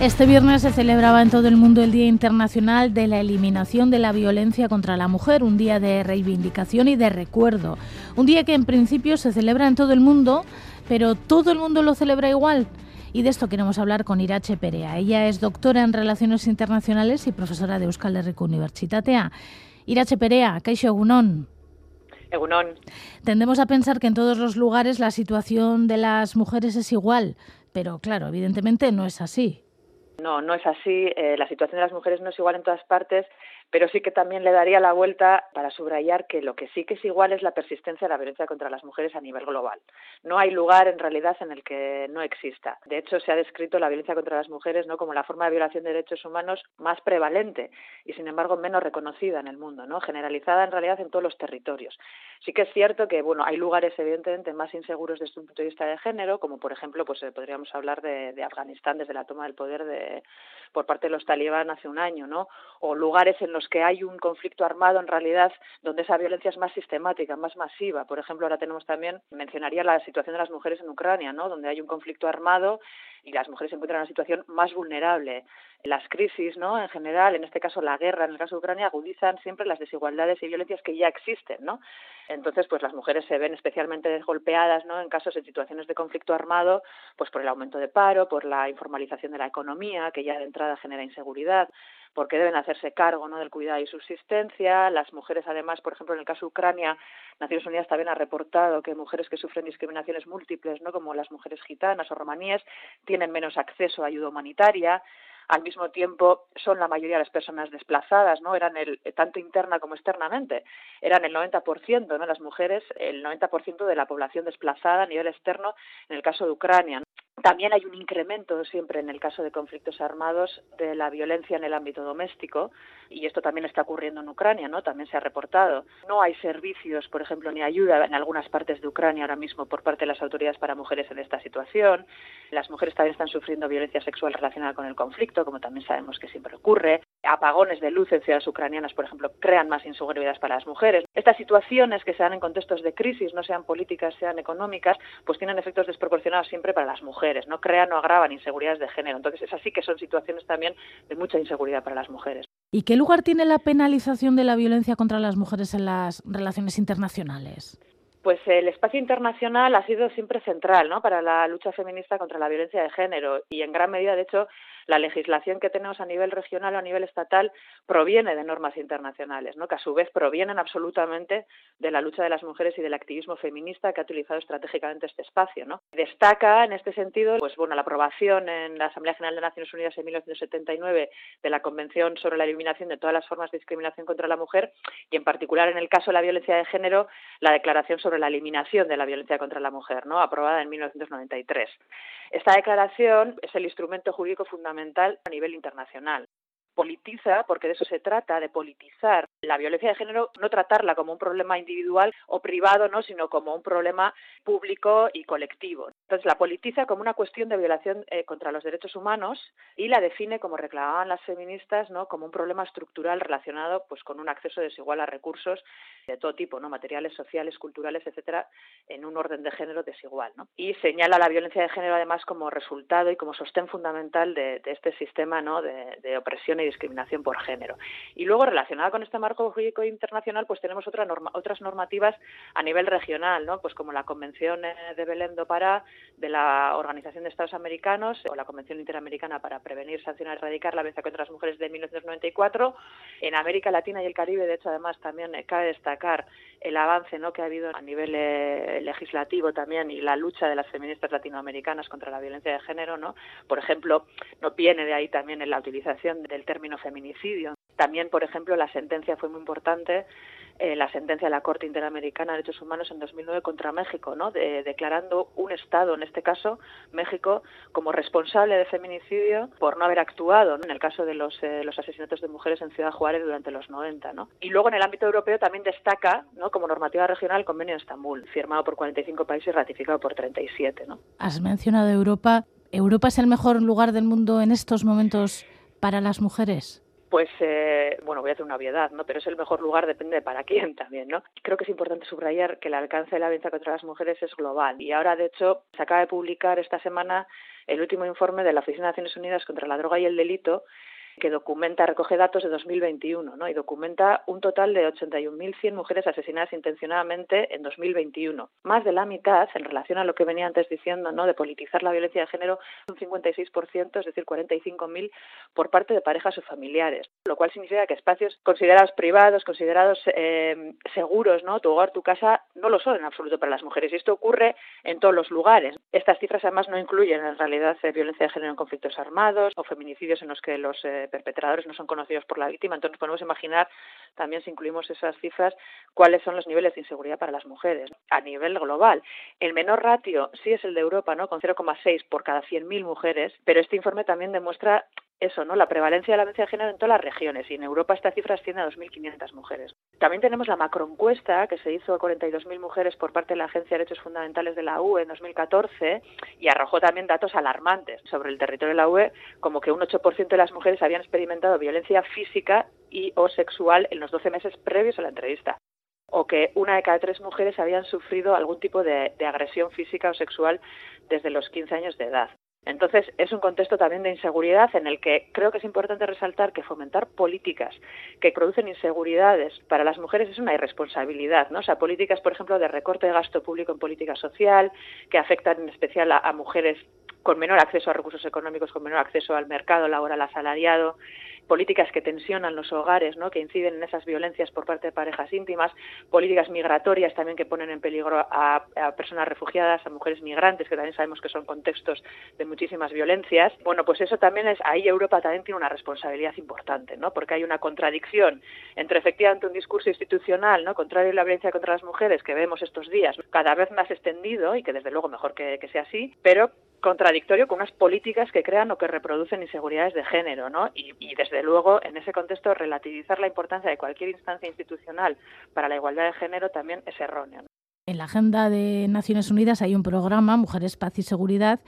Este viernes se celebraba en todo el mundo el Día Internacional de la Eliminación de la Violencia contra la Mujer, un día de reivindicación y de recuerdo. Un día que en principio se celebra en todo el mundo, pero todo el mundo lo celebra igual. Y de esto queremos hablar con Irache Perea. Ella es doctora en Relaciones Internacionales y profesora de Euskal Herriko Unibertsitatea. Irache Perea, Kaixo Egunon. Egunon. Tendemos a pensar que en todos los lugares la situación de las mujeres es igual, pero claro, evidentemente no es así. No, no es así. Eh, la situación de las mujeres no es igual en todas partes, pero sí que también le daría la vuelta para subrayar que lo que sí que es igual es la persistencia de la violencia contra las mujeres a nivel global. No hay lugar en realidad en el que no exista. De hecho, se ha descrito la violencia contra las mujeres no como la forma de violación de derechos humanos más prevalente y sin embargo menos reconocida en el mundo, ¿no? generalizada en realidad en todos los territorios. Sí que es cierto que bueno, hay lugares evidentemente más inseguros desde un punto de vista de género, como por ejemplo, pues eh, podríamos hablar de, de Afganistán desde la toma del poder de por parte de los talibán hace un año, ¿no? O lugares en los que hay un conflicto armado en realidad donde esa violencia es más sistemática, más masiva. Por ejemplo, ahora tenemos también, mencionaría la situación de las mujeres en Ucrania, ¿no? Donde hay un conflicto armado y las mujeres se encuentran en una situación más vulnerable. Las crisis, ¿no? En general, en este caso la guerra, en el caso de Ucrania, agudizan siempre las desigualdades y violencias que ya existen, ¿no? Entonces, pues las mujeres se ven especialmente desgolpeadas, ¿no? En casos, en situaciones de conflicto armado, pues por el aumento de paro, por la informalización de la economía, que ya de entrada genera inseguridad, porque deben hacerse cargo ¿no? del cuidado y subsistencia. Las mujeres, además, por ejemplo, en el caso de Ucrania, Naciones Unidas también ha reportado que mujeres que sufren discriminaciones múltiples, ¿no? como las mujeres gitanas o romaníes, tienen menos acceso a ayuda humanitaria al mismo tiempo son la mayoría de las personas desplazadas, ¿no? Eran el tanto interna como externamente, eran el 90%, ¿no? Las mujeres, el 90% de la población desplazada a nivel externo en el caso de Ucrania. También hay un incremento siempre en el caso de conflictos armados de la violencia en el ámbito doméstico y esto también está ocurriendo en Ucrania, ¿no? También se ha reportado. No hay servicios, por ejemplo, ni ayuda en algunas partes de Ucrania ahora mismo por parte de las autoridades para mujeres en esta situación. Las mujeres también están sufriendo violencia sexual relacionada con el conflicto, como también sabemos que siempre ocurre. Apagones de luz en ciudades ucranianas, por ejemplo, crean más inseguridad para las mujeres. Estas situaciones que se dan en contextos de crisis, no sean políticas, sean económicas, pues tienen efectos desproporcionados siempre para las mujeres no crean o agravan inseguridades de género. Entonces, es así que son situaciones también de mucha inseguridad para las mujeres. ¿Y qué lugar tiene la penalización de la violencia contra las mujeres en las relaciones internacionales? Pues el espacio internacional ha sido siempre central ¿no? para la lucha feminista contra la violencia de género y en gran medida, de hecho, la legislación que tenemos a nivel regional o a nivel estatal proviene de normas internacionales, ¿no? que a su vez provienen absolutamente de la lucha de las mujeres y del activismo feminista que ha utilizado estratégicamente este espacio. ¿no? Destaca en este sentido pues, bueno, la aprobación en la Asamblea General de Naciones Unidas en 1979 de la Convención sobre la Eliminación de todas las formas de discriminación contra la mujer y en particular en el caso de la violencia de género la Declaración sobre la Eliminación de la Violencia contra la Mujer, ¿no? aprobada en 1993. Esta declaración es el instrumento jurídico fundamental a nivel internacional politiza, porque de eso se trata, de politizar la violencia de género, no tratarla como un problema individual o privado, no, sino como un problema público y colectivo. Entonces la politiza como una cuestión de violación eh, contra los derechos humanos y la define, como reclamaban las feministas, no, como un problema estructural relacionado, pues, con un acceso desigual a recursos de todo tipo, no, materiales, sociales, culturales, etcétera, en un orden de género desigual, ¿no? Y señala la violencia de género además como resultado y como sostén fundamental de, este sistema, ¿no, de, de opresión y discriminación por género. Y luego, relacionada con este marco jurídico internacional, pues tenemos otra norma, otras normativas a nivel regional, ¿no? Pues como la Convención eh, de Belén do Pará de la Organización de Estados Americanos o la Convención Interamericana para prevenir, sancionar y erradicar la violencia contra las mujeres de 1994. En América Latina y el Caribe, de hecho, además también eh, cabe destacar el avance ¿no? que ha habido a nivel eh, legislativo también y la lucha de las feministas latinoamericanas contra la violencia de género, ¿no? Por ejemplo, no viene de ahí también en la utilización del término término feminicidio. También, por ejemplo, la sentencia fue muy importante, eh, la sentencia de la Corte Interamericana de Derechos Humanos en 2009 contra México, ¿no? De, declarando un Estado, en este caso México, como responsable de feminicidio por no haber actuado en el caso de los, eh, los asesinatos de mujeres en Ciudad Juárez durante los 90. ¿no? Y luego en el ámbito europeo también destaca ¿no? como normativa regional el Convenio de Estambul, firmado por 45 países y ratificado por 37. ¿no? Has mencionado Europa. ¿Europa es el mejor lugar del mundo en estos momentos para las mujeres? Pues, eh, bueno, voy a hacer una obviedad, ¿no? Pero es el mejor lugar, depende de para quién también, ¿no? Creo que es importante subrayar que el alcance de la violencia contra las mujeres es global. Y ahora, de hecho, se acaba de publicar esta semana el último informe de la Oficina de Naciones Unidas contra la Droga y el Delito, que documenta, recoge datos de 2021, ¿no? Y documenta un total de 81.100 mujeres asesinadas intencionadamente en 2021. Más de la mitad, en relación a lo que venía antes diciendo, ¿no? De politizar la violencia de género, un 56%, es decir, 45.000 por parte de parejas o familiares. Lo cual significa que espacios considerados privados, considerados eh, seguros, ¿no? Tu hogar, tu casa, no lo son en absoluto para las mujeres. Y esto ocurre en todos los lugares. Estas cifras además no incluyen en realidad eh, violencia de género en conflictos armados o feminicidios en los que los eh, perpetradores no son conocidos por la víctima. Entonces podemos imaginar, también si incluimos esas cifras, cuáles son los niveles de inseguridad para las mujeres a nivel global. El menor ratio sí es el de Europa, ¿no? con 0,6 por cada 100.000 mujeres, pero este informe también demuestra eso, ¿no? La prevalencia de la violencia de género en todas las regiones y en Europa esta cifra asciende a 2.500 mujeres. También tenemos la macroencuesta que se hizo a 42.000 mujeres por parte de la Agencia de Derechos Fundamentales de la UE en 2014 y arrojó también datos alarmantes sobre el territorio de la UE, como que un 8% de las mujeres habían experimentado violencia física y o sexual en los 12 meses previos a la entrevista o que una de cada tres mujeres habían sufrido algún tipo de, de agresión física o sexual desde los 15 años de edad. Entonces, es un contexto también de inseguridad en el que creo que es importante resaltar que fomentar políticas que producen inseguridades para las mujeres es una irresponsabilidad, ¿no? O sea, políticas, por ejemplo, de recorte de gasto público en política social, que afectan en especial a, a mujeres con menor acceso a recursos económicos, con menor acceso al mercado laboral asalariado, políticas que tensionan los hogares, ¿no? que inciden en esas violencias por parte de parejas íntimas, políticas migratorias también que ponen en peligro a, personas refugiadas, a mujeres migrantes, que también sabemos que son contextos de muchísimas violencias. Bueno, pues eso también es, ahí Europa también tiene una responsabilidad importante, ¿no? porque hay una contradicción entre efectivamente un discurso institucional, ¿no? contrario a la violencia contra las mujeres que vemos estos días, cada vez más extendido y que desde luego mejor que, que sea así, pero contradictorio con unas políticas que crean o que reproducen inseguridades de género, ¿no? Y, desde luego, en ese contexto, relativizar la importancia de cualquier instancia institucional para la igualdad de género también es erróneo. En la agenda de Naciones Unidas hay un programa, Mujeres, Paz y Seguridad.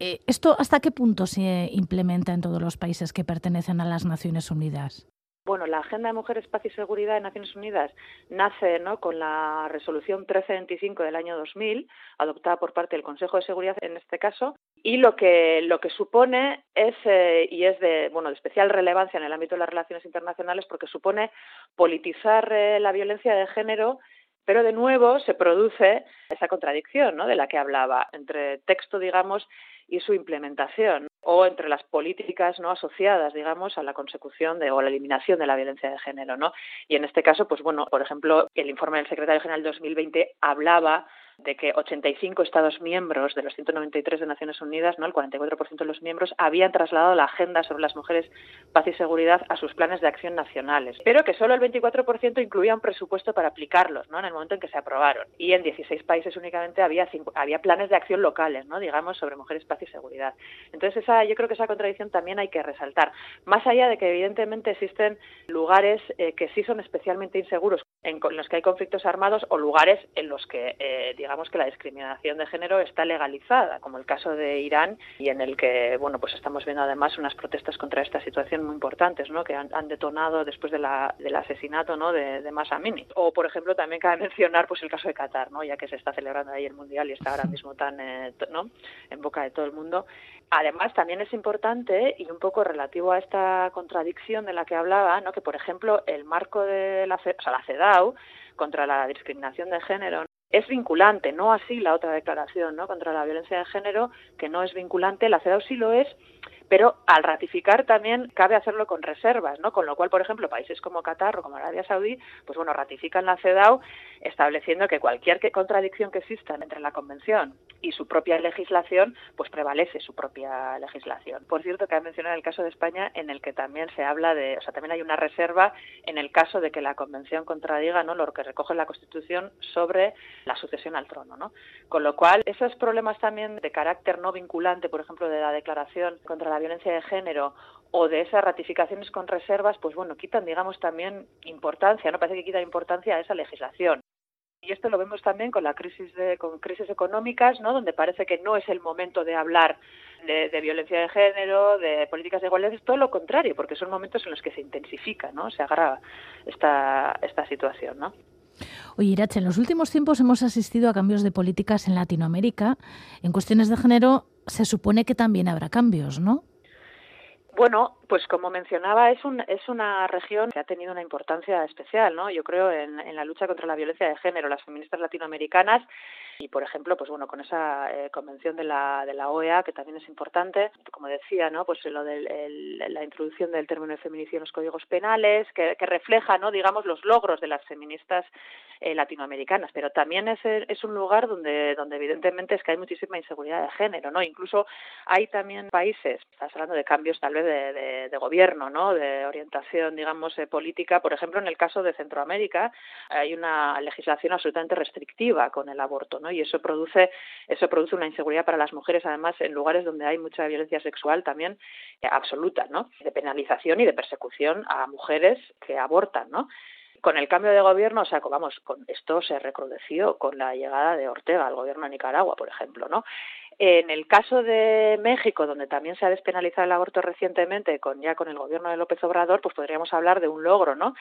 Eh, ¿Esto hasta qué punto se implementa en todos los países que pertenecen a las Naciones Unidas? Bueno, la Agenda de Mujeres, Paz y Seguridad de Naciones Unidas nace ¿no? con la resolución 1325 del año 2000, adoptada por parte del Consejo de Seguridad en este caso, y lo que, lo que supone es, eh, y es de, bueno, de especial relevancia en el ámbito de las relaciones internacionales, porque supone politizar eh, la violencia de género pero de nuevo se produce esa contradicción ¿no? de la que hablaba entre texto, digamos, y su implementación o entre las políticas no asociadas, digamos, a la consecución de, o la eliminación de la violencia de género, ¿no? Y en este caso, pues bueno, por ejemplo, el informe del secretario general 2020 hablaba de que 85 Estados miembros de los 193 de Naciones Unidas, ¿no? el 44% de los miembros, habían trasladado la agenda sobre las mujeres, paz y seguridad a sus planes de acción nacionales, pero que solo el 24% incluía un presupuesto para aplicarlos ¿no? en el momento en que se aprobaron. Y en 16 países únicamente había, había planes de acción locales, ¿no? digamos, sobre mujeres, paz y seguridad. Entonces, esa, yo creo que esa contradicción también hay que resaltar. Más allá de que evidentemente existen lugares eh, que sí son especialmente inseguros, en, los que hay conflictos armados o lugares en los que, eh, digamos que la discriminación de género está legalizada, como el caso de Irán y en el que, bueno, pues estamos viendo además unas protestas contra esta situación muy importantes, ¿no? Que han, detonado después de la, del asesinato, ¿no? De, de Masa Amini. O, por ejemplo, también cabe mencionar, pues el caso de Qatar, ¿no? Ya que se está celebrando ahí el mundial y está ahora mismo tan, eh, ¿no? En boca de todo el mundo. Además, también es importante y un poco relativo a esta contradicción de la que hablaba, ¿no? Que, por ejemplo, el marco de la, o sea, la CEDAW contra la discriminación de género es vinculante, no así la otra declaración ¿no? contra la violencia de género, que no es vinculante, la CEDAW sí lo es, pero al ratificar también cabe hacerlo con reservas, ¿no? Con lo cual, por ejemplo, países como Qatar o como Arabia Saudí, pues bueno, ratifican la CEDAW estableciendo que cualquier contradicción que exista entre la convención y su propia legislación, pues prevalece su propia legislación. Por cierto, cabe mencionar el caso de España en el que también se habla de, o sea, también hay una reserva en el caso de que la convención contradiga, ¿no? Lo que recoge la Constitución sobre la sucesión al trono, ¿no? Con lo cual, esos problemas también de carácter no vinculante, por ejemplo, de la declaración contra la violencia de género o de esas ratificaciones con reservas, pues bueno, quitan, digamos, también importancia, ¿no? Parece que quitan importancia a esa legislación. Y esto lo vemos también con la crisis de, con crisis económicas, ¿no? Donde parece que no es el momento de hablar de, violencia de género, de políticas de igualdad, es todo lo contrario, porque son momentos en los que se intensifica, ¿no? Se agrava esta, esta situación, ¿no? Oye, Irache, en los últimos tiempos hemos asistido a cambios de políticas en Latinoamérica. En cuestiones de género se supone que también habrá cambios, ¿no? Bueno, pues como mencionaba, es, un, es una región que ha tenido una importancia especial, ¿no? Yo creo en, en la lucha contra la violencia de género. Las feministas latinoamericanas y, por ejemplo, pues bueno, con esa eh, convención de la, de la OEA, que también es importante, como decía, ¿no? Pues lo de la introducción del término de feminicidio en los códigos penales, que, que refleja, ¿no? Digamos, los logros de las feministas eh, latinoamericanas, pero también es, es un lugar donde, donde evidentemente es que hay muchísima inseguridad de género, ¿no? Incluso hay también países, estás hablando de cambios tal vez de, de, de gobierno, ¿no? De orientación, digamos, eh, política. Por ejemplo, en el caso de Centroamérica hay una legislación absolutamente restrictiva con el aborto, y eso produce eso produce una inseguridad para las mujeres además en lugares donde hay mucha violencia sexual también eh, absoluta no de penalización y de persecución a mujeres que abortan no con el cambio de gobierno, o sea, vamos, con esto se recrudeció con la llegada de Ortega al gobierno de Nicaragua, por ejemplo, ¿no? En el caso de México, donde también se ha despenalizado el aborto recientemente, con ya con el gobierno de López Obrador, pues podríamos hablar de un logro, ¿no?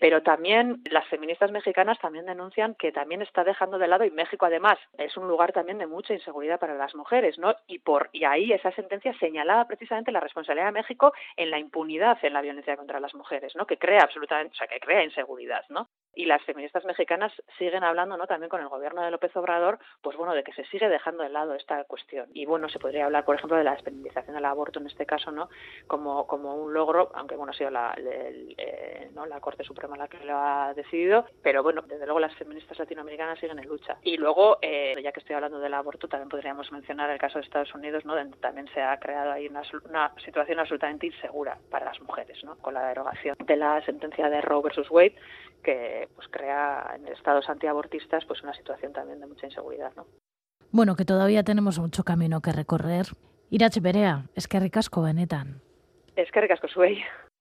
Pero también las feministas mexicanas también denuncian que también está dejando de lado y México además es un lugar también de mucha inseguridad para las mujeres, ¿no? Y por y ahí esa sentencia señalaba precisamente la responsabilidad de México en la impunidad en la violencia contra las mujeres, ¿no? Que crea absolutamente, o sea, que crea inseguridad, ¿no? Y las feministas mexicanas siguen hablando no también con el gobierno de López Obrador pues bueno de que se sigue dejando de lado esta cuestión. Y bueno se podría hablar por ejemplo de la despenalización del aborto en este caso no como como un logro aunque bueno ha sido la eh, no la Corte Suprema la que lo ha decidido pero bueno desde luego las feministas latinoamericanas siguen en lucha. Y luego eh, ya que estoy hablando del aborto también podríamos mencionar el caso de Estados Unidos no donde también se ha creado ahí una, una situación absolutamente insegura para las mujeres no con la derogación de la sentencia de Roe versus Wade que pues crea en estados antiabortistas pues una situación también de mucha inseguridad, ¿no? Bueno, que todavía tenemos mucho camino que recorrer. Irache Berea, es que ricasco benetan. Es que ricasco zuei.